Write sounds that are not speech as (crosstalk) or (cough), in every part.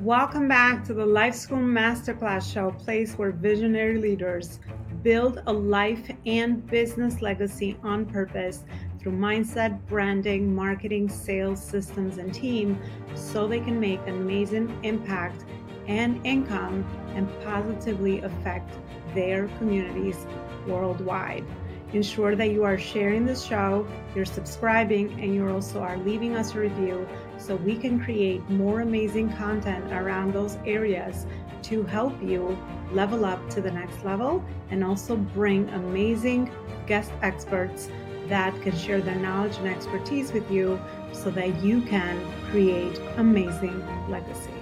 Welcome back to the Life School Masterclass Show, place where visionary leaders build a life and business legacy on purpose through mindset, branding, marketing, sales, systems, and team so they can make an amazing impact and income and positively affect their communities worldwide. Ensure that you are sharing the show, you're subscribing, and you also are leaving us a review so we can create more amazing content around those areas to help you level up to the next level and also bring amazing guest experts that can share their knowledge and expertise with you so that you can create amazing legacy.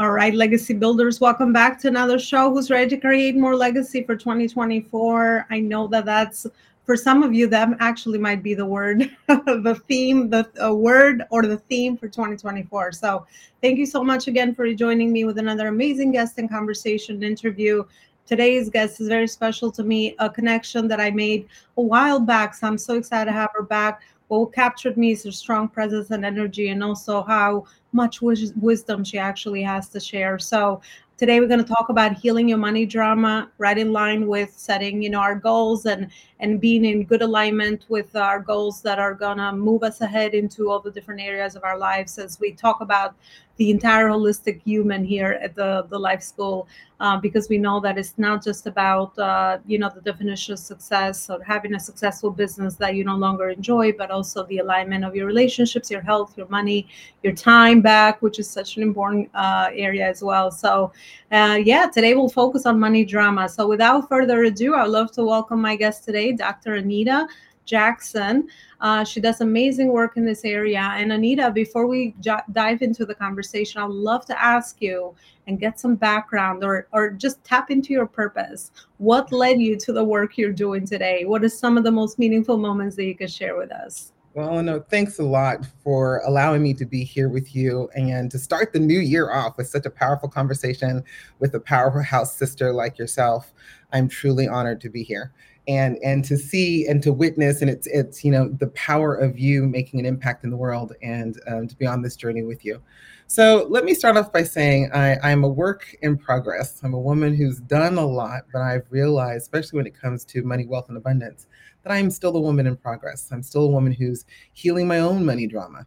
All right, legacy builders, welcome back to another show. Who's ready to create more legacy for 2024? I know that that's for some of you that actually might be the word, (laughs) the theme, the word or the theme for 2024. So, thank you so much again for joining me with another amazing guest and conversation interview. Today's guest is very special to me, a connection that I made a while back. So, I'm so excited to have her back what captured me is her strong presence and energy, and also how much wisdom she actually has to share. So today we're going to talk about healing your money drama right in line with setting you know our goals and and being in good alignment with our goals that are going to move us ahead into all the different areas of our lives as we talk about the entire holistic human here at the the life school uh, because we know that it's not just about uh, you know the definition of success or having a successful business that you no longer enjoy but also the alignment of your relationships your health your money your time back which is such an important uh, area as well. So uh, yeah today we'll focus on money drama. So without further ado i'd love to welcome my guest today dr anita Jackson. Uh, she does amazing work in this area. And Anita, before we j- dive into the conversation, I'd love to ask you and get some background or, or just tap into your purpose. What led you to the work you're doing today? What are some of the most meaningful moments that you could share with us? Well, no, thanks a lot for allowing me to be here with you and to start the new year off with such a powerful conversation with a powerhouse sister like yourself. I'm truly honored to be here. And and to see and to witness and it's it's you know the power of you making an impact in the world and um, to be on this journey with you. So let me start off by saying I, i'm a work in progress. I'm a woman who's done a lot but i've realized especially when it comes to money wealth and abundance that i'm still a woman in progress i'm still a woman who's healing my own money drama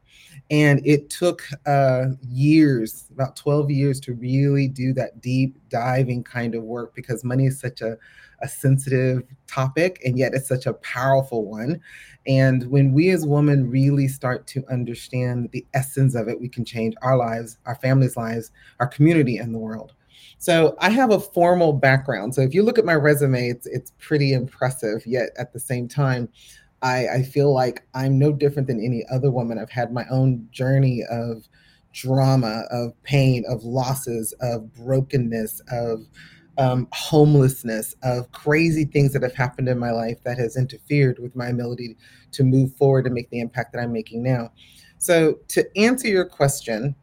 and it took uh, years about 12 years to really do that deep diving kind of work because money is such a a sensitive topic, and yet it's such a powerful one. And when we as women really start to understand the essence of it, we can change our lives, our families' lives, our community, and the world. So I have a formal background. So if you look at my resume, it's it's pretty impressive. Yet at the same time, I, I feel like I'm no different than any other woman. I've had my own journey of drama, of pain, of losses, of brokenness, of um, homelessness, of crazy things that have happened in my life that has interfered with my ability to move forward and make the impact that I'm making now. So, to answer your question,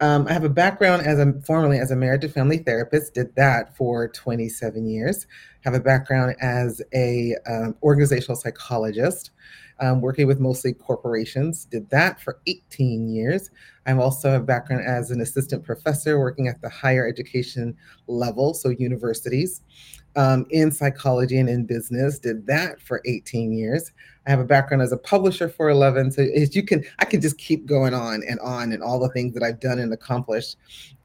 um, I have a background as a formerly as a marriage and family therapist. Did that for 27 years. Have a background as a um, organizational psychologist um, working with mostly corporations. Did that for 18 years. I'm also a background as an assistant professor working at the higher education level, so universities, um, in psychology and in business. Did that for 18 years. I have a background as a publisher for 11. So as you can, I can just keep going on and on and all the things that I've done and accomplished.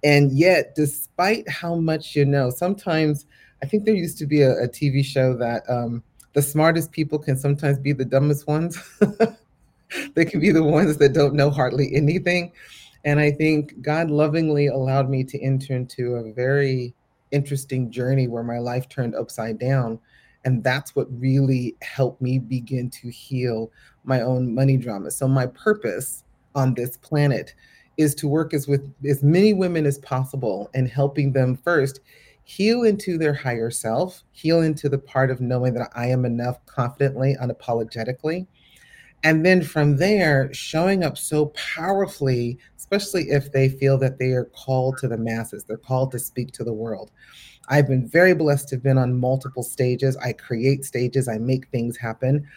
And yet, despite how much you know, sometimes I think there used to be a, a TV show that um, the smartest people can sometimes be the dumbest ones. (laughs) they can be the ones that don't know hardly anything. And I think God lovingly allowed me to enter into a very interesting journey where my life turned upside down. And that's what really helped me begin to heal my own money drama. So, my purpose on this planet is to work as with as many women as possible and helping them first heal into their higher self, heal into the part of knowing that I am enough confidently, unapologetically. And then from there, showing up so powerfully, especially if they feel that they are called to the masses, they're called to speak to the world. I've been very blessed to have been on multiple stages. I create stages, I make things happen.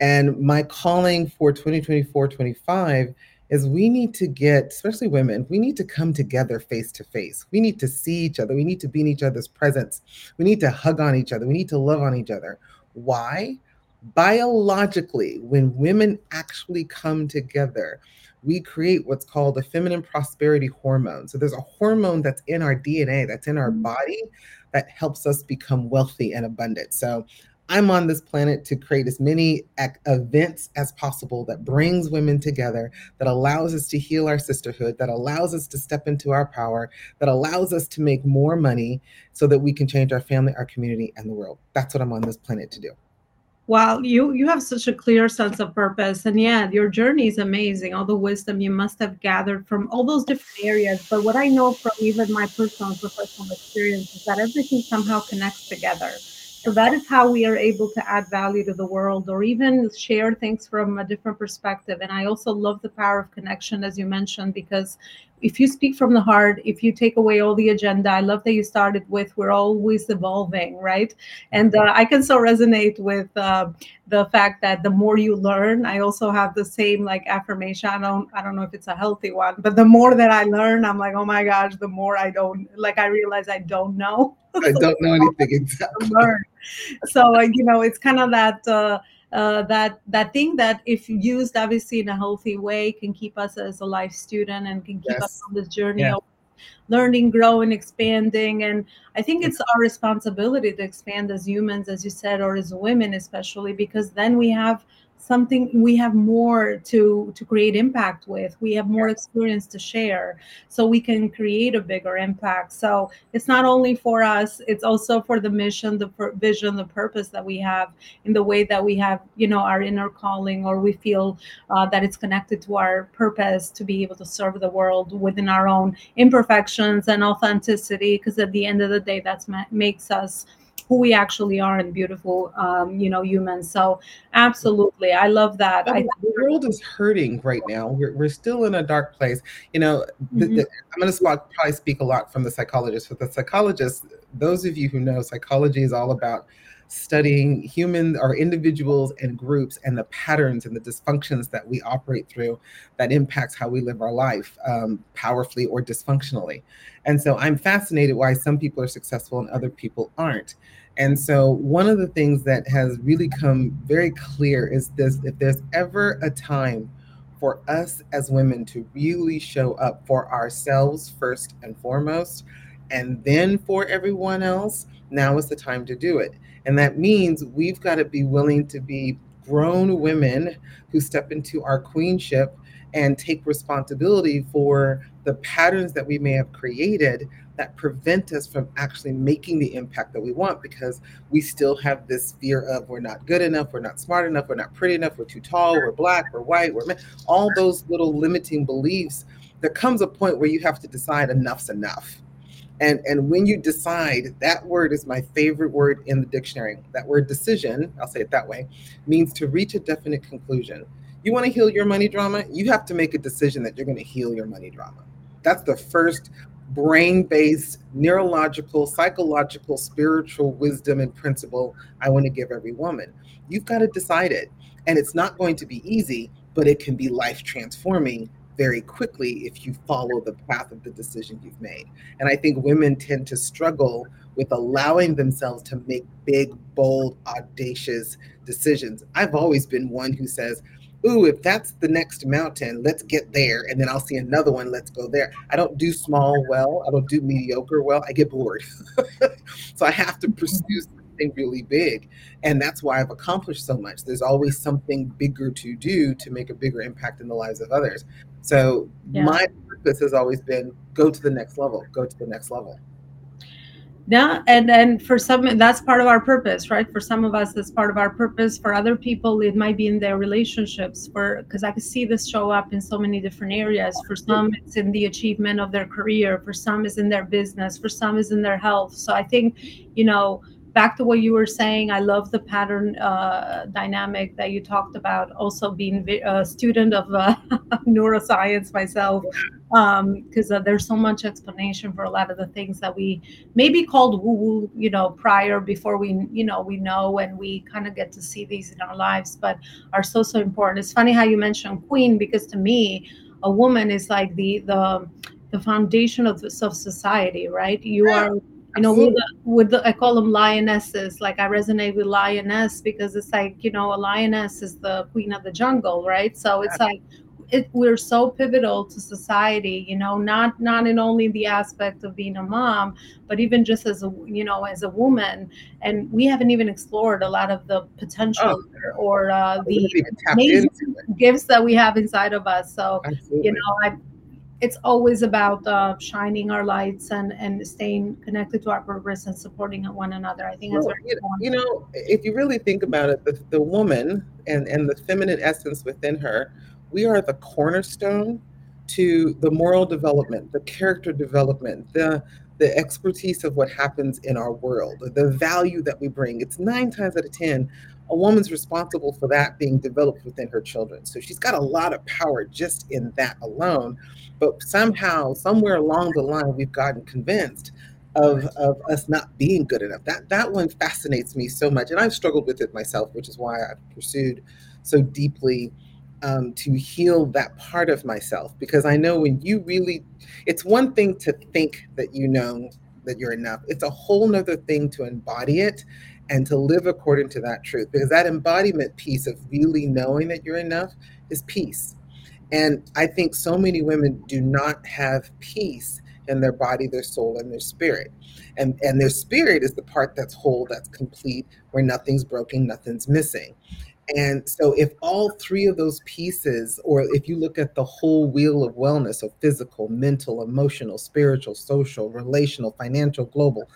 And my calling for 2024 25 is we need to get, especially women, we need to come together face to face. We need to see each other. We need to be in each other's presence. We need to hug on each other. We need to love on each other. Why? Biologically, when women actually come together, we create what's called a feminine prosperity hormone. So there's a hormone that's in our DNA, that's in our mm-hmm. body, that helps us become wealthy and abundant. So I'm on this planet to create as many events as possible that brings women together, that allows us to heal our sisterhood, that allows us to step into our power, that allows us to make more money so that we can change our family, our community, and the world. That's what I'm on this planet to do. Wow, you you have such a clear sense of purpose, and yeah, your journey is amazing. All the wisdom you must have gathered from all those different areas. But what I know from even my personal professional experience is that everything somehow connects together. So that is how we are able to add value to the world or even share things from a different perspective. And I also love the power of connection, as you mentioned, because if you speak from the heart, if you take away all the agenda, I love that you started with we're always evolving, right? And uh, I can so resonate with uh, the fact that the more you learn, I also have the same like affirmation. I don't, I don't know if it's a healthy one, but the more that I learn, I'm like, oh my gosh, the more I don't like. I realize I don't know. I (laughs) don't know anything (laughs) exactly. Learn. So uh, you know, it's kind of that. Uh, uh, that that thing that if used obviously in a healthy way can keep us as a life student and can keep yes. us on this journey yeah. of learning growing expanding and i think it's our responsibility to expand as humans as you said or as women especially because then we have something we have more to to create impact with. We have more experience to share so we can create a bigger impact. So it's not only for us it's also for the mission the vision the purpose that we have in the way that we have you know our inner calling or we feel uh, that it's connected to our purpose to be able to serve the world within our own imperfections and authenticity because at the end of the day that's ma- makes us who we actually are and beautiful um, you know humans so absolutely. I love that. I, the world is hurting right now. We're, we're still in a dark place. You know the, mm-hmm. the, i'm going to probably speak a lot from the psychologist but the psychologist those of you who know psychology is all about studying human or individuals and groups and the patterns and the dysfunctions that we operate through that impacts how we live our life um, powerfully or dysfunctionally and so i'm fascinated why some people are successful and other people aren't and so, one of the things that has really come very clear is this if there's ever a time for us as women to really show up for ourselves first and foremost, and then for everyone else, now is the time to do it. And that means we've got to be willing to be grown women who step into our queenship and take responsibility for the patterns that we may have created that prevent us from actually making the impact that we want because we still have this fear of we're not good enough, we're not smart enough, we're not pretty enough, we're too tall, we're black, we're white, we're all those little limiting beliefs. There comes a point where you have to decide enough's enough. And, and when you decide, that word is my favorite word in the dictionary. That word decision, I'll say it that way, means to reach a definite conclusion. You want to heal your money drama? You have to make a decision that you're going to heal your money drama. That's the first brain based, neurological, psychological, spiritual wisdom and principle I want to give every woman. You've got to decide it. And it's not going to be easy, but it can be life transforming very quickly if you follow the path of the decision you've made. And I think women tend to struggle with allowing themselves to make big, bold, audacious decisions. I've always been one who says, ooh, if that's the next mountain, let's get there. And then I'll see another one, let's go there. I don't do small well. I don't do mediocre well. I get bored. (laughs) so I have to pursue mm-hmm. something really big. And that's why I've accomplished so much. There's always something bigger to do to make a bigger impact in the lives of others. So yeah. my purpose has always been go to the next level, go to the next level. Yeah and and for some that's part of our purpose right? For some of us that's part of our purpose. For other people it might be in their relationships for because i can see this show up in so many different areas. For some it's in the achievement of their career. For some is in their business. For some is in their health. So i think you know back to what you were saying, I love the pattern uh, dynamic that you talked about. Also, being a student of uh, (laughs) neuroscience myself, because um, uh, there's so much explanation for a lot of the things that we maybe called woo-woo, you know, prior before we, you know, we know and we kind of get to see these in our lives, but are so so important. It's funny how you mentioned Queen because to me, a woman is like the the the foundation of, of society, right? You are you know with the, with the, i call them lionesses. Like i resonate with lioness because it's like you know a lioness is the queen of the jungle right? So it's like it, we're so pivotal to society you know not not in only the aspect of being a mom but even just as a you know as a woman. And we haven't even explored a lot of the potential oh, or, uh, the gifts that we have inside of us. So Absolutely. you know i it's always about uh, shining our lights and and staying connected to our purpose and supporting one another. I think that's important. You know, if you really think about it, the, the woman and and the feminine essence within her, we are the cornerstone to the moral development, the character development, the the expertise of what happens in our world, the value that we bring. It's nine times out of ten a woman's responsible for that being developed within her children. So she's got a lot of power just in that alone. But somehow, somewhere along the line, we've gotten convinced of, of us not being good enough. That that one fascinates me so much. And I've struggled with it myself, which is why I've pursued so deeply um, to heal that part of myself. Because I know when you really, it's one thing to think that you know that you're enough. It's a whole nother thing to embody it and to live according to that truth because that embodiment piece of really knowing that you're enough is peace. And i think so many women do not have peace in their body their soul and their spirit. And and their spirit is the part that's whole that's complete where nothing's broken nothing's missing. And so if all three of those pieces or if you look at the whole wheel of wellness of physical mental emotional spiritual social relational financial global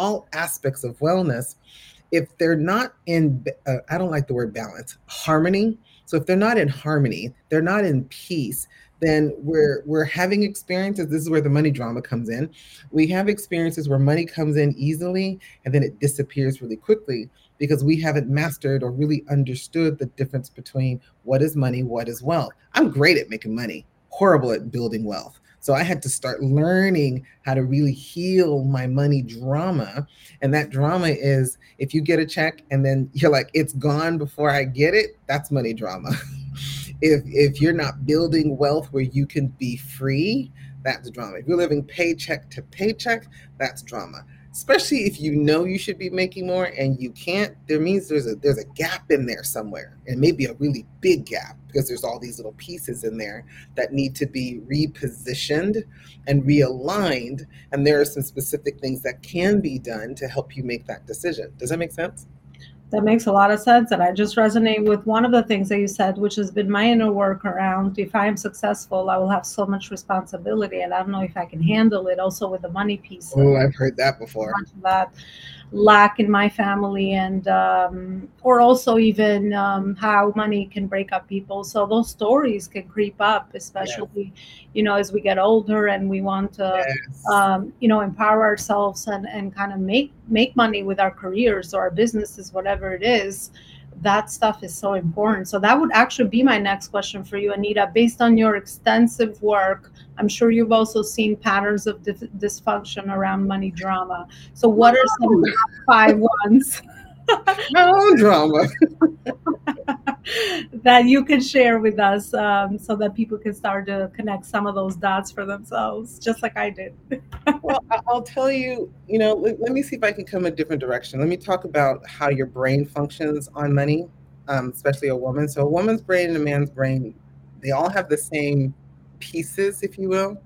all aspects of wellness if they're not in uh, i don't like the word balance harmony. So if they're not in harmony they're not in peace then we're we're having experiences this is where the money drama comes in. We have experiences where money comes in easily and then it disappears really quickly because we haven't mastered or really understood the difference between what is money what is wealth. I'm great at making money horrible at building wealth so I had to start learning how to really heal my money drama. And that drama is if you get a check and then (laughs) you're like, it's gone before I get it, that's money drama. (laughs) if if you're not building wealth where you can be free, that's drama. If you're living paycheck to paycheck, that's drama especially if you know you should be making more and you can't there means there's a there's a gap in there somewhere and maybe a really big gap because there's all these little pieces in there that need to be repositioned and realigned and there are some specific things that can be done to help you make that decision. Does that make sense that makes a lot of sense. And I just resonate with one of the things that you said, which has been my inner work around if I am successful, I will have so much responsibility. And I don't know if I can handle it also with the money piece. Oh, I've heard that before. That lack in my family and um, or also even um, how money can break up people so those stories can creep up especially yes. you know as we get older and we want to yes. um, you know empower ourselves and and kind of make make money with our careers or our businesses whatever it is that stuff is so important. So that would actually be my next question for you, Anita. Based on your extensive work, I'm sure you've also seen patterns of dysfunction around money drama. So what are some five ones? No drama. (laughs) that you can share with us um, so that people can start to connect some of those dots for themselves, just like I did. (laughs) well, I'll tell you, you know, let, let, me see if I can come a different direction. Let me talk about how your brain functions on money, um, especially a woman. So, a woman's brain and a man's brain, they all have the same pieces, if you will,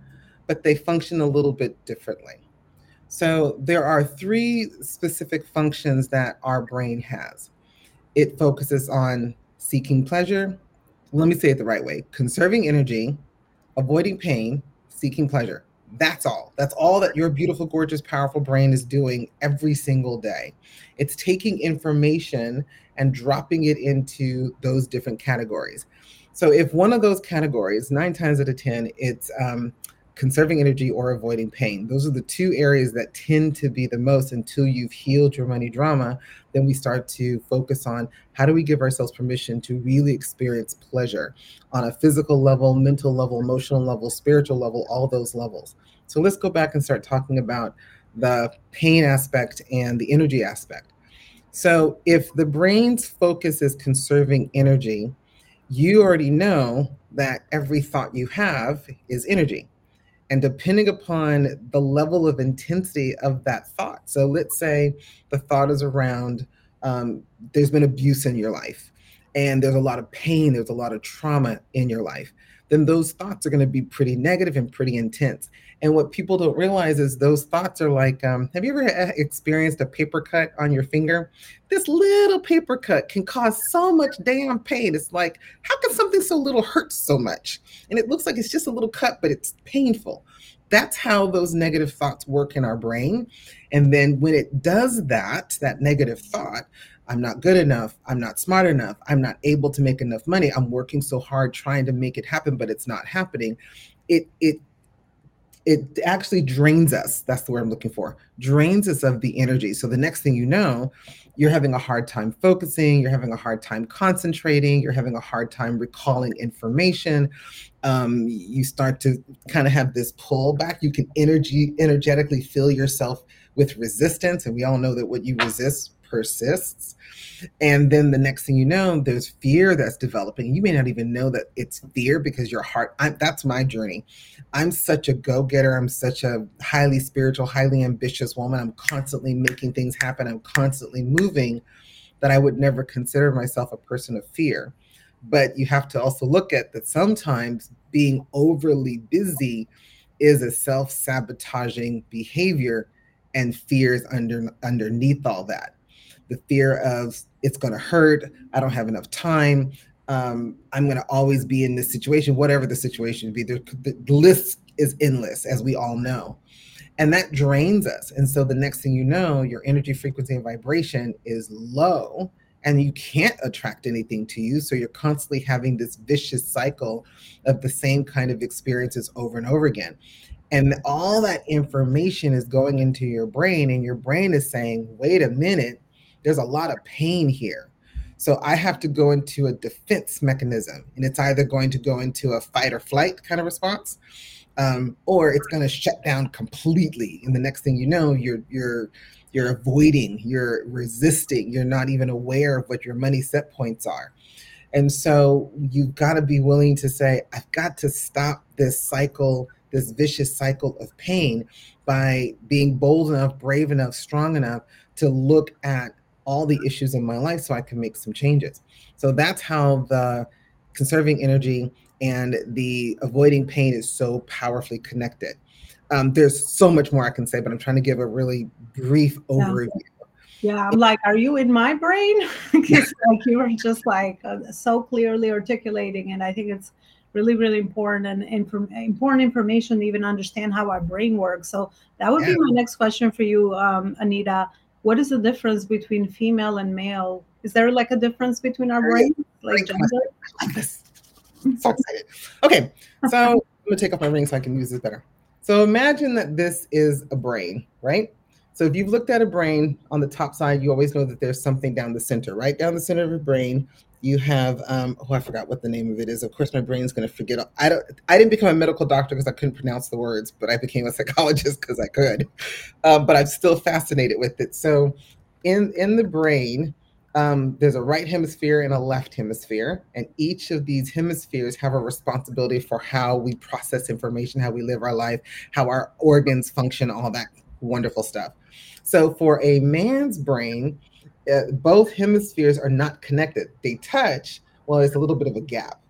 but they function a little bit differently. So, there are three specific functions that our brain has it focuses on seeking pleasure. Let me say it the right way conserving energy, avoiding pain, seeking pleasure. That's all. That's all that your beautiful, gorgeous, powerful brain is doing every single day. It's taking information and dropping it into those different categories. So, if one of those categories, nine times out of 10, it's um, conserving energy or avoiding pain. Those are the two areas that tend to be the most until you've healed your money drama. Then we start to focus on how do we give ourselves permission to really experience pleasure on a physical level, mental level, emotional level, spiritual level, all those levels. So let's go back and start talking about the pain aspect and the energy aspect. So if the brain's focus is conserving energy, you already know that every thought you have is energy. And depending upon the level of intensity of that thought. So let's say the thought is around um, there's been abuse in your life and there's a lot of pain, there's a lot of trauma in your life, then those thoughts are going to be pretty negative and pretty intense. And what people don't realize is those thoughts are like um, have you ever experienced a paper cut on your finger? This little paper cut can cause so much damn pain. It's like, how can something so little hurt so much? And it looks like it's just a little cut, but it's painful. That's how those negative thoughts work in our brain. And then when it does that, that negative thought, I'm not good enough. I'm not smart enough. I'm not able to make enough money. I'm working so hard trying to make it happen, but it's not happening. It it it actually drains us. That's the word I'm looking for. Drains us of the energy. So the next thing you know, you're having a hard time focusing, you're having a hard time concentrating, you're having a hard time recalling information. Um, you start to kind of have this pull back. You can energy energetically feel yourself with resistance, and we all know that what you resist persists. And then the next thing you know, there's fear that's developing. You may not even know that it's fear because your heart, I, that's my journey. I'm such a go getter. I'm such a highly spiritual, highly ambitious woman. I'm constantly making things happen. I'm constantly moving that I would never consider myself a person of fear. But you have to also look at that sometimes being overly busy is a self sabotaging behavior and fears under underneath all that the fear of it's going to hurt, I don't have enough time, um, I'm going to always be in this situation, whatever the situation be. The, the list is endless, as we all know. And that drains us. And so the next thing you know, your energy frequency and vibration is low and you can't attract anything to you. So you're constantly having this vicious cycle of the same kind of experiences over and over again. And all that information is going into your brain, and your brain is saying, wait a minute, there's a lot of pain here. So I have to go into a defense mechanism, and it's either going to go into a fight or flight kind of response, um, or it's going to shut down completely. And the next thing you know, you're you're you're avoiding, you're resisting, you're not even aware of what your money set points are. And so you've got to be willing to say, I've got to stop this cycle, this vicious cycle of pain by being bold enough, brave enough, strong enough to look at all the issues in my life so I can make some changes. So that's how the conserving energy and the avoiding pain is so powerfully connected. Um, there's so much more I can say, but I'm trying to give a really brief overview. Yeah, I'm like, are you in my brain? (laughs) Because (laughs) like you were just like uh, so clearly articulating, and I think it's really, really important and inform- important information to even understand how our brain works. So that would yeah. be my next question for you, um, Anita what is the difference between female and male? Is there like a difference between our brains, like gender? Like this. so excited. Okay, so (laughs) I'm gonna take off my ring so I can use this better. So imagine that this is a brain, right? So if you've looked at a brain on the top side, you always know that there's something down the center, right down the center of your brain you have um, oh I forgot what the name of it is. Of course, my brain's going to forget. I don't. I didn't become a medical doctor because I couldn't pronounce the words, but I became a psychologist because I could. Um, but I'm still fascinated with it. So, in in the brain, um, there's a right hemisphere and a left hemisphere, and each of these hemispheres have a responsibility for how we process information, how we live our life, how our organs function, all that wonderful stuff. So, for a man's brain uh, both hemispheres are not connected. They touch, well, it's a little bit of a gap.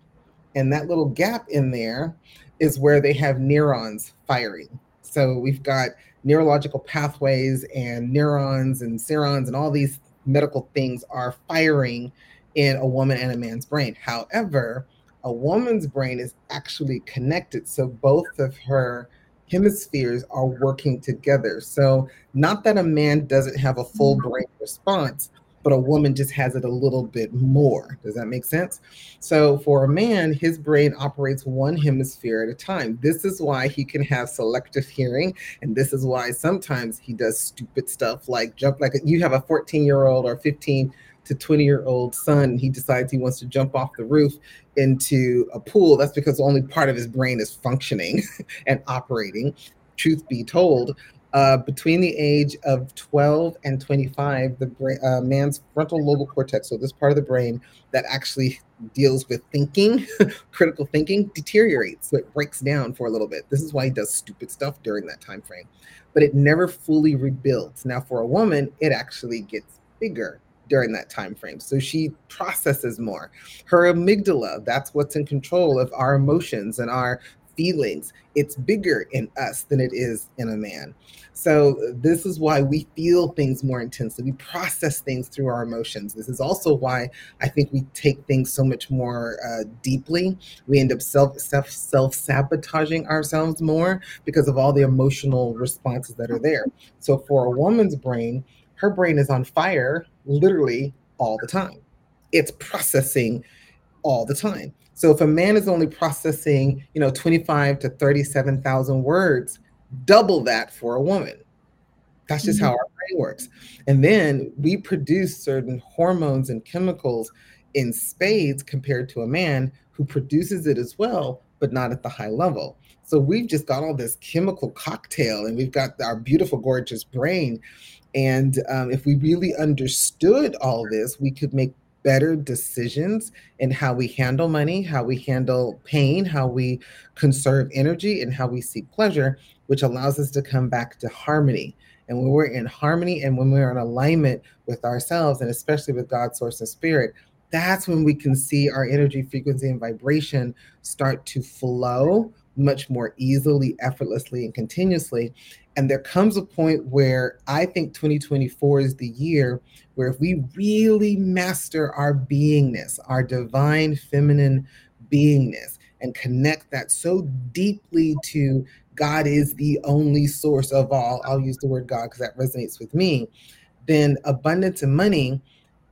And that little gap in there is where they have neurons firing. So we've got neurological pathways and neurons and serons and all these medical things are firing in a woman and a man's brain. However, a woman's brain is actually connected. So both of her hemispheres are working together. So, not that a man doesn't have a full mm-hmm. brain response, but a woman just has it a little bit more. Does that make sense? So, for a man, his brain operates one hemisphere at a time. This is why he can have selective hearing. And this is why sometimes he does stupid stuff like jump, like you have a 14 year old or 15 to 20 year old son, he decides he wants to jump off the roof into a pool, that's because only part of his brain is functioning (laughs) and operating. Truth be told, Uh, between the age of 12 and 25, the uh, man's frontal lobe cortex, so this part of the brain that actually deals with thinking, (laughs) critical thinking, deteriorates. So it breaks down for a little bit. This is why he does stupid stuff during that time frame. But it never fully rebuilds. Now, for a woman, it actually gets bigger during that time frame. So she processes more. Her amygdala, that's what's in control of our emotions and our feelings. It's bigger in us than it is in a man. So this is why we feel things more intensely. We process things through our emotions. This is also why I think we take things so much more uh, deeply. We end up self self self sabotaging ourselves more because of all the emotional responses that are there. So for a woman's brain, her brain is on fire literally all the time. It's processing all the time. So if a man is only processing, you know, 25 to 37,000 words, double that for a woman. That's just mm-hmm. how our brain works. And then we produce certain hormones and chemicals in spades compared to a man who produces it as well, but not at the high level. So we've just got all this chemical cocktail and we've got our beautiful, gorgeous brain. And um, if we really understood all this, we could make better decisions in how we handle money, how we handle pain, how we conserve energy, and how we seek pleasure, which allows us to come back to harmony. And when we're in harmony and when we're in alignment with ourselves, and especially with God's source and spirit, that's when we can see our energy, frequency, and vibration start to flow much more easily, effortlessly, and continuously. And there comes a point where I think 2024 is the year where if we really master our beingness, our divine feminine beingness, and connect that so deeply to God is the only source of all, I'll use the word God because that resonates with me, then abundance and money,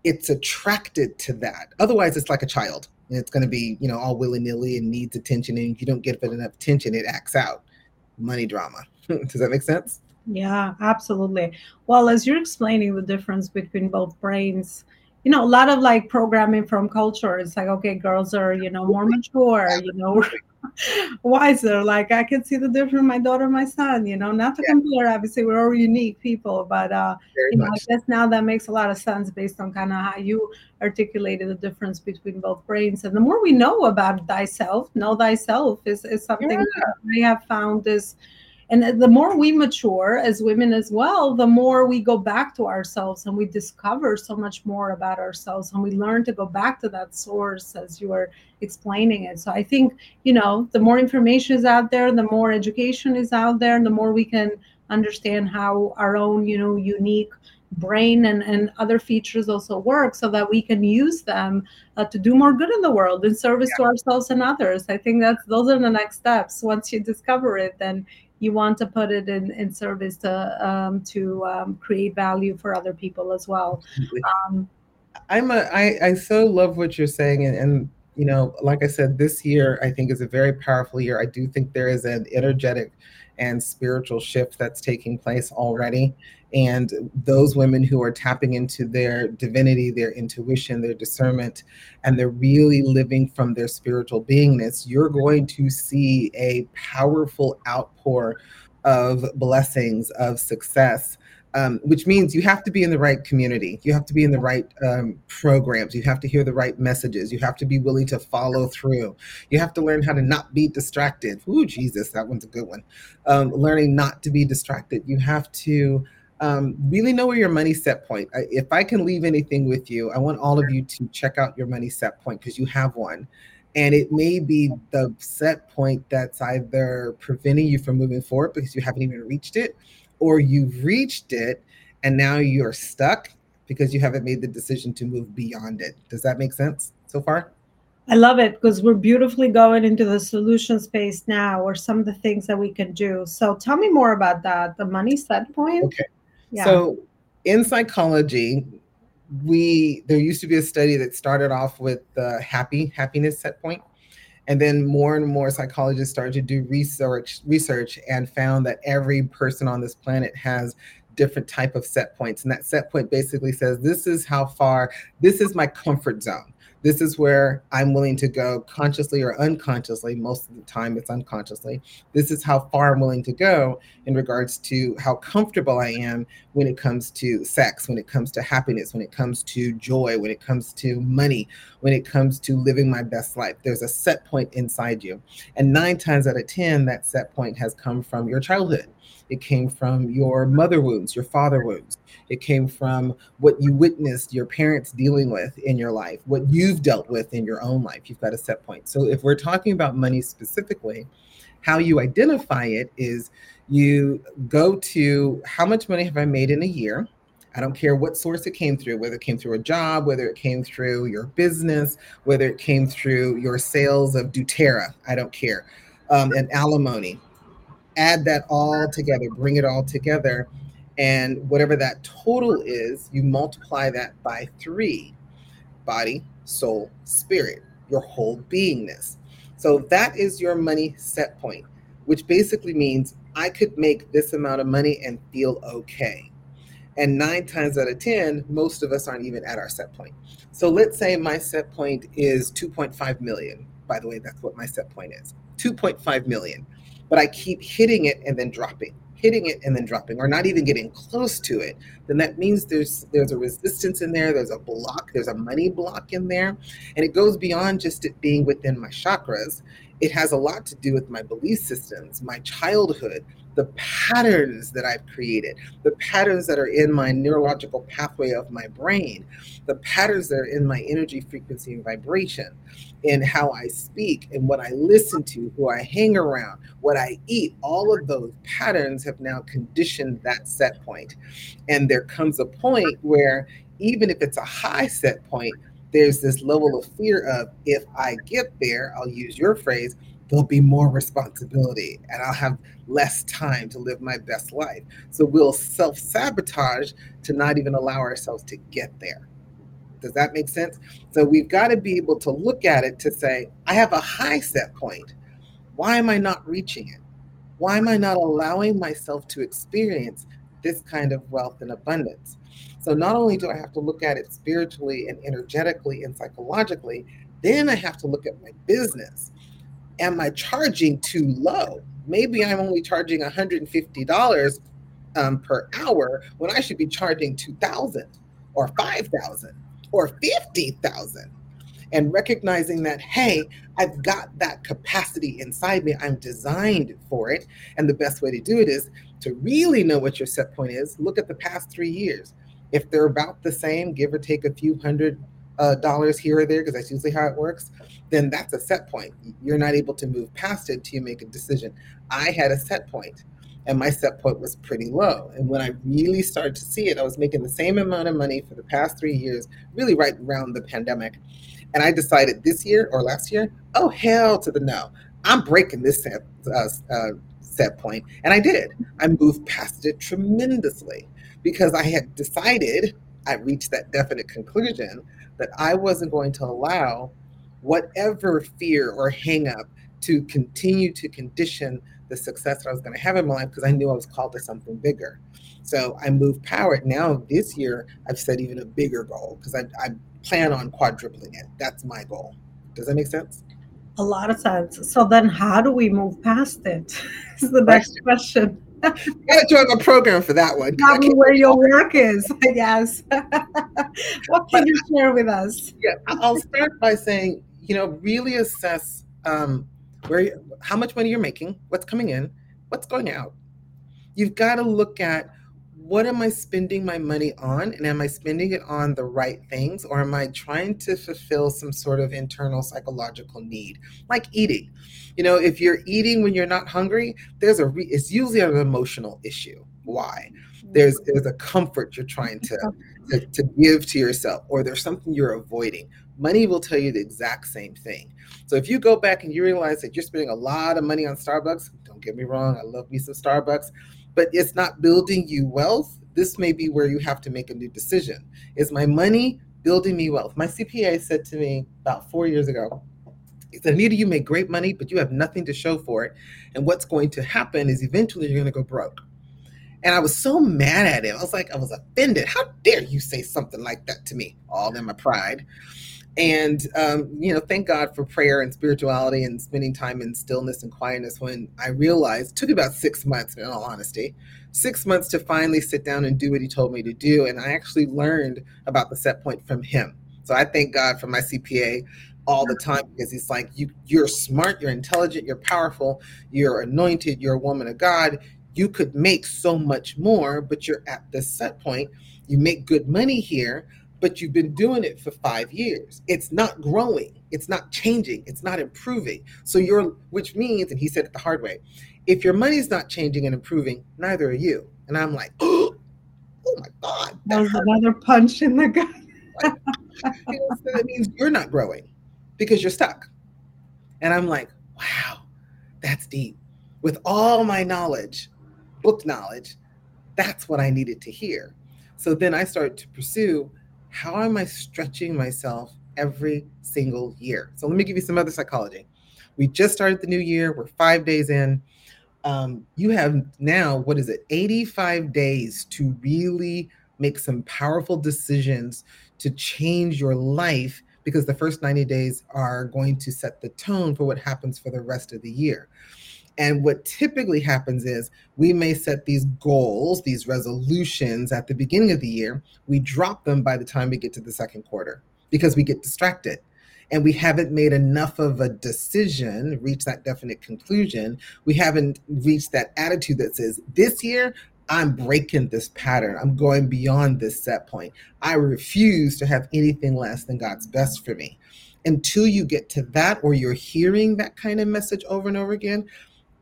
it's attracted to that. Otherwise, it's like a child. It's going to be, you know, all willy nilly and needs attention. And if you don't give it enough attention, it acts out. Money drama. (laughs) Does that make sense? Yeah, absolutely. Well, as you're explaining the difference between both brains, you know, a lot of like programming from culture. It's like, okay, girls are, you know, more mature, you know, (laughs) wiser. Like I can see the difference my daughter, my son, you know, not to yeah. compare, obviously we're all unique people, but uh Very you know, I guess now that makes a lot of sense based on kind of how you articulated the difference between both brains. And the more we know about thyself, know thyself is, is something yeah. that I have found is and the more we mature as women as well the more we go back to ourselves and we discover so much more about ourselves and we learn to go back to that source as you were explaining it. So i think you know the more information is out there the more education is out there and the more we can understand how our own you know unique brain and, and other features also work so that we can use them uh, to do more good in the world in service yeah. to ourselves and others. I think that's those are the next steps. Once you discover it then you want to put it in, in service to um, to um, create value for other people as well. Um, I'm a I, I so love what you're saying and, and you know like I said this year I think is a very powerful year. I do think there is an energetic and spiritual shift that's taking place already. And those women who are tapping into their divinity, their intuition, their discernment, and they're really living from their spiritual beingness, you're going to see a powerful outpour of blessings, of success, um, which means you have to be in the right community. You have to be in the right um, programs. You have to hear the right messages. You have to be willing to follow through. You have to learn how to not be distracted. Ooh, Jesus, that one's a good one. Um, learning not to be distracted. You have to um, really know where your money set point. I, if I can leave anything with you, I want all of you to check out your money set point because you have one. And it may be the set point that's either preventing you from moving forward because you haven't even reached it or you've reached it and now you're stuck because you haven't made the decision to move beyond it. Does that make sense so far? I love it because we're beautifully going into the solution space now, or some of the things that we can do. So tell me more about that. The money set point. Okay. So in psychology, we there used to be a study that started off with the happy happiness set point, and then more and more psychologists started to do research research and found that every person on this planet has different type of set points. And that set point basically says this is how far this is my comfort zone This is where I'm willing to go consciously or unconsciously. Most of the time, it's unconsciously. This is how far I'm willing to go in regards to how comfortable I am when it comes to sex, when it comes to happiness, when it comes to joy, when it comes to money, when it comes to living my best life. There's a set point inside you. And nine times out of 10, that set point has come from your childhood it came from your mother wounds, your father wounds. It came from what you witnessed your parents dealing with in your life, what you've dealt with in your own life. You've got a set point. So if we're talking about money specifically, how you identify it is you go to how much money have I made in a year? I don't care what source it came through, whether it came through a job, whether it came through your business, whether it came through your sales of doTERRA. I don't care. Um, and alimony add that all together, bring it all together. And whatever that total is, you multiply that by three body, soul, spirit, your whole beingness. So that is your money set point, which basically means I could make this amount of money and feel okay. And nine times out of 10, most of us aren't even at our set point. So let's say my set point is 2.5 million. By the way, that's what my set point is 2.5 million but I keep hitting it and then dropping, hitting it and then dropping, or not even getting close to it, then that means there's there's a resistance in there, there's a block, there's a money block in there, and it goes beyond just it being within my chakras. It has a lot to do with my belief systems, my childhood, the patterns that I've created, the patterns that are in my neurological pathway of my brain, the patterns that are in my energy frequency and vibration, in how I speak and what I listen to, who I hang around, what I eat, all of those patterns have now conditioned that set point. And there comes a point where even if it's a high set point, there's this level of fear of if I get there, I'll use your phrase, there'll be more responsibility and I'll have less time to live my best life. So we'll self sabotage to not even allow ourselves to get there. Does that make sense? So we've got to be able to look at it to say, I have a high set point. Why am I not reaching it? Why am I not allowing myself to experience this kind of wealth and abundance? So not only do I have to look at it spiritually and energetically and psychologically, then I have to look at my business am I charging too low? Maybe I'm only charging $150 um, per hour when I should be charging 2000 or 5000 or 50,000 and recognizing that hey i've got that capacity inside me i'm designed for it. And the best way to do it is to really know what your set point is. Look at the past three years. If they're about the same give or take a few hundred uh, dollars here or there, because that's usually how it works, then that's a set point. You're not able to move past it until you make a decision. I had a set point, and my set point was pretty low. And when I really started to see it, I was making the same amount of money for the past three years, really right around the pandemic. And I decided this year or last year, oh hell to the no, I'm breaking this set, uh, uh, set point, and I did. I moved past it tremendously because I had decided. I reached that definite conclusion that I wasn't going to allow whatever fear or hangup to continue to condition the success that I was going to have in my life because I knew I was called to something bigger. So I moved power. Now this year, I've set even a bigger goal because I, I plan on quadrupling it. That's my goal. Does that make sense? A lot of sense. So then, how do we move past it? it? (laughs) is the next question (laughs) gotta join a program for that one. Tell me where your work is. Yes. (laughs) what can you share with us? Yeah, I'll start by saying, you know, really assess um, where, how much money you're making, what's coming in, what's going out. You've got to look at what am I spending my money on? And am I spending it on the right things? Or am I trying to fulfill some sort of internal psychological need, like eating? You know, if you're eating when you're not hungry, there's a re- it's usually an emotional issue. Why? There's there's a comfort you're trying to, mm-hmm. to, to give to yourself, or there's something you're avoiding. Money will tell you the exact same thing. So if you go back and you realize that you're spending a lot of money on Starbucks, don't get me wrong, I love me some Starbucks but it's not building you wealth, this may be where you have to make a new decision. Is my money building me wealth? My CPA said to me about four years ago, he said, Anita, you make great money, but you have nothing to show for it. And what's going to happen is eventually you're going to go broke. And I was so mad at him. I was like, I was offended. How dare you say something like that to me? All in my pride. And um, you know thank god for prayer and spirituality and spending time in stillness and quietness when i realized took about six months in all honesty six months to finally sit down and do what he told me to do. And i actually learned about the set point from him. So i thank god for my cpa all the time because he's like you you're smart you're intelligent you're powerful you're anointed you're a woman of god. You could make so much more but you're at this set point. You make good money here but you've been doing it for five years. It's not growing, it's not changing, it's not improving. So you're, which means, and he said it the hard way, if your money's not changing and improving, neither are you. And I'm like, oh, (gasps) oh my God. That, was another punch in the gut. like, you know, so that means you're not growing because you're stuck. And I'm like, wow, that's deep. With all my knowledge, book knowledge, that's what I needed to hear. So then I started to pursue how am I stretching myself every single year? So let me give you some other psychology. We just started the new year. We're five days in. Um, you have now, what is it, 85 days to really make some powerful decisions to change your life because the first 90 days are going to set the tone for what happens for the rest of the year. And what typically happens is we may set these goals, these resolutions at the beginning of the year. We drop them by the time we get to the second quarter because we get distracted and we haven't made enough of a decision, reach that definite conclusion. We haven't reached that attitude that says, this year, I'm breaking this pattern. I'm going beyond this set point. I refuse to have anything less than God's best for me. Until you get to that, or you're hearing that kind of message over and over again,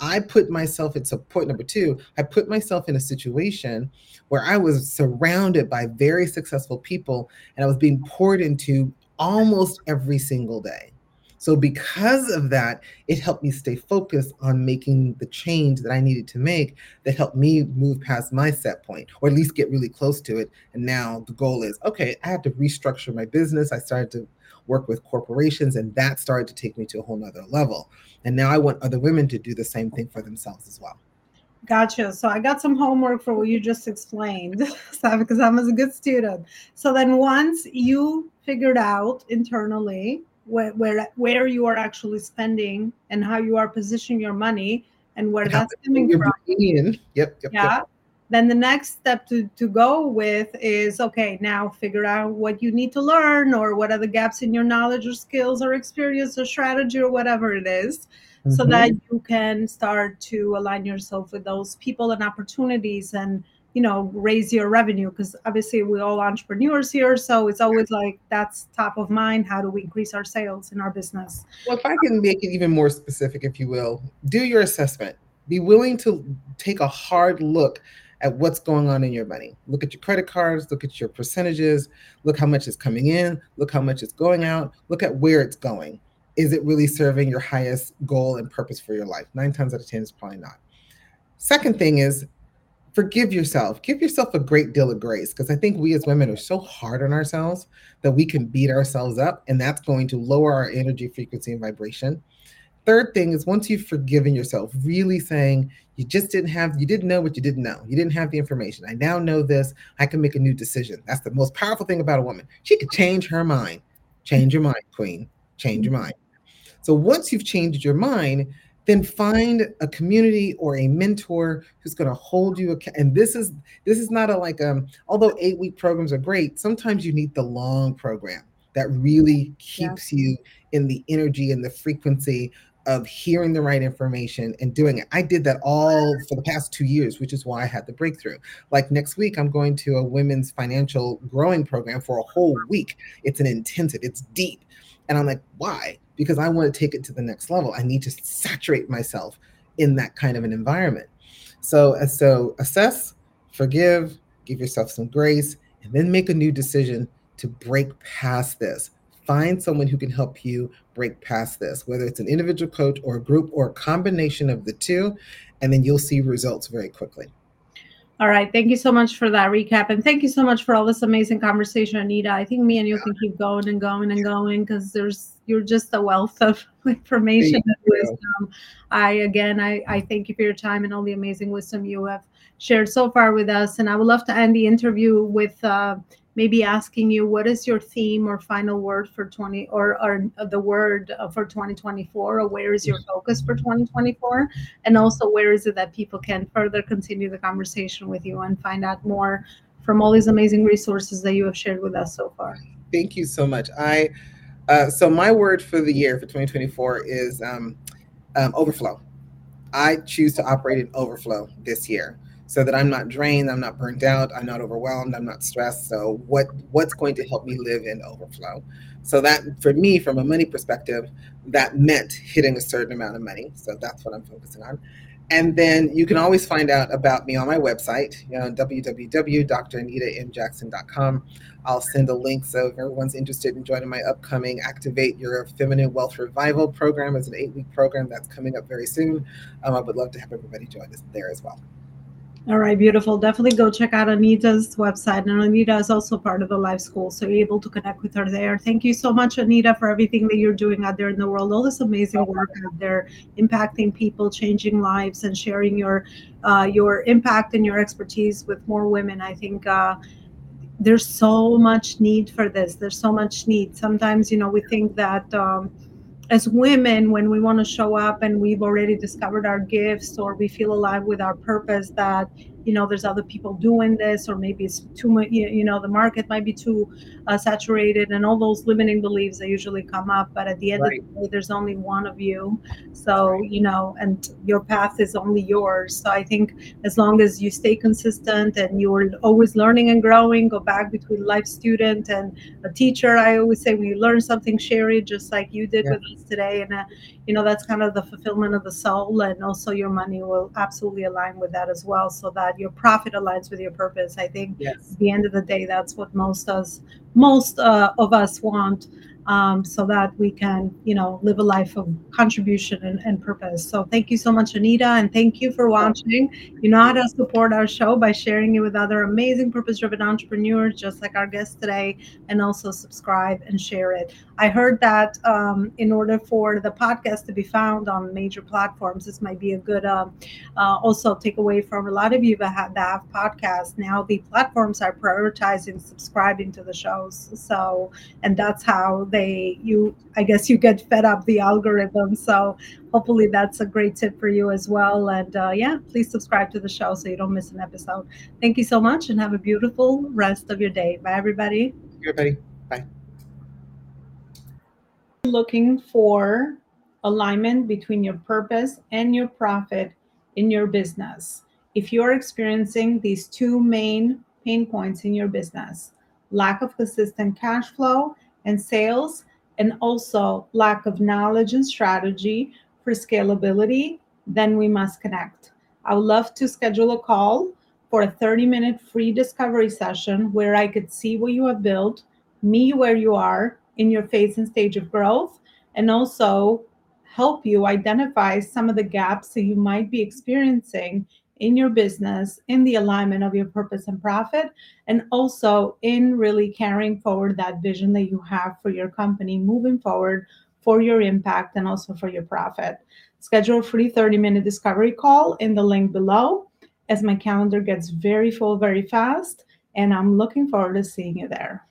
I put myself, a point number two, I put myself in a situation where I was surrounded by very successful people and I was being poured into almost every single day. So, because of that, it helped me stay focused on making the change that I needed to make that helped me move past my set point or at least get really close to it. And now the goal is okay, I have to restructure my business. I started to work with corporations, and that started to take me to a whole nother level. And now I want other women to do the same thing for themselves as well. Gotcha. So I got some homework for what you just explained, (laughs) so, because I'm a good student. So then once you figured out internally where, where where you are actually spending and how you are positioning your money and where that's coming from. Yep, yep. Yeah. Yep then the next step to, to go with is okay now figure out what you need to learn or what are the gaps in your knowledge or skills or experience or strategy or whatever it is, mm-hmm. so that you can start to align yourself with those people and opportunities and you know raise your revenue because obviously we're all entrepreneurs here so it's always like that's top of mind how do we increase our sales in our business well if i can make it even more specific if you will do your assessment be willing to take a hard look at what's going on in your money. Look at your credit cards, look at your percentages, look how much is coming in, look how much is going out, look at where it's going. Is it really serving your highest goal and purpose for your life? Nine times out of 10 is probably not. Second thing is forgive yourself. Give yourself a great deal of grace because I think we as women are so hard on ourselves that we can beat ourselves up, and that's going to lower our energy frequency and vibration. Third thing is once you've forgiven yourself, really saying you just didn't have, you didn't know what you didn't know. You didn't have the information. I now know this. I can make a new decision. That's the most powerful thing about a woman. She can change her mind. Change your mind, queen. Change your mind. So once you've changed your mind, then find a community or a mentor who's going to hold you account. And this is this is not a like um although eight week programs are great, sometimes you need the long program that really keeps yeah. you in the energy and the frequency of hearing the right information and doing it. I did that all for the past two years, which is why I had the breakthrough. Like next week, I'm going to a women's financial growing program for a whole week. It's an intensive, it's deep. And I'm like, why? Because I want to take it to the next level. I need to saturate myself in that kind of an environment. So, uh, so assess, forgive, give yourself some grace, and then make a new decision to break past this find someone who can help you break past this, whether it's an individual coach or a group or a combination of the two, and then you'll see results very quickly. All right. Thank you so much for that recap. And thank you so much for all this amazing conversation, Anita. I think me and you can keep going and going and going because there's you're just a wealth of (laughs) information and wisdom. I again I, I thank you for your time and all the amazing wisdom you have shared so far with us. And I would love to end the interview with uh, maybe asking you what is your theme or final word for 20 or, or the word for 2024 or where is your focus for 2024 and also where is it that people can further continue the conversation with you and find out more from all these amazing resources that you have shared with us so far? Thank you so much. I uh, so my word for the year for 2024 is um, um, overflow. I choose to operate in overflow this year so that I'm not drained, I'm not burnt out, I'm not overwhelmed, I'm not stressed. So what what's going to help me live in overflow? So that for me, from a money perspective, that meant hitting a certain amount of money. So that's what I'm focusing on. And then you can always find out about me on my website, you know, www.dranitaMjackson.com. I'll send a link so if everyone's interested in joining my upcoming Activate Your Feminine Wealth Revival program. It's an eight week program that's coming up very soon. Um, I would love to have everybody join us there as well. All right, beautiful. Definitely go check out Anita's website. And Anita is also part of the Life School, so you're able to connect with her there. Thank you so much, Anita, for everything that you're doing out there in the world. All this amazing work out there, impacting people, changing lives, and sharing your uh, your impact and your expertise with more women. I think. Uh, there's so much need for this. There's so much need. Sometimes, you know, we think that um, as women when we want to show up and we've already discovered our gifts or we feel alive with our purpose that you know there's other people doing this or maybe it's too much you know the market might be too uh, saturated and all those limiting beliefs that usually come up but at the end right. of the day there's only one of you so you know and your path is only yours so i think as long as you stay consistent and you're always learning and growing go back between life student and a teacher i always say when you learn something share it just like you did yeah. with us today and uh, you know that's kind of the fulfillment of the soul and also your money will absolutely align with that as well so that your profit aligns with your purpose i think yes. at the end of the day that's what most us most uh, of us want um, so that we can, you know, live a life of contribution and, and, purpose. So thank you so much, Anita, and thank you for watching. You know how to support our show by sharing it with other amazing purpose-driven entrepreneurs, just like our guest today, and also subscribe and share it. I heard that um, in order for the podcast to be found on major platforms, this might be a good um, uh, also takeaway from a lot of you that have, that have podcasts. Now the platforms are prioritizing subscribing to the shows. So, and that's how they you i guess you get fed up the algorithm. So hopefully that's a great tip for you as well. And uh, yeah please subscribe to the show so you don't miss an episode. Thank you so much and have a beautiful rest of your day. Bye everybody. Everybody bye. Looking for alignment between your purpose and your profit in your business. If you're experiencing these two main pain points in your business lack of consistent cash flow and sales, and also lack of knowledge and strategy for scalability, then we must connect. I would love to schedule a call for a 30 minute free discovery session where I could see what you have built, me where you are in your phase and stage of growth, and also help you identify some of the gaps that you might be experiencing in your business, in the alignment of your purpose and profit, and also in really carrying forward that vision that you have for your company moving forward for your impact and also for your profit. Schedule a free 30 minute discovery call in the link below as my calendar gets very full very fast. And I'm looking forward to seeing you there.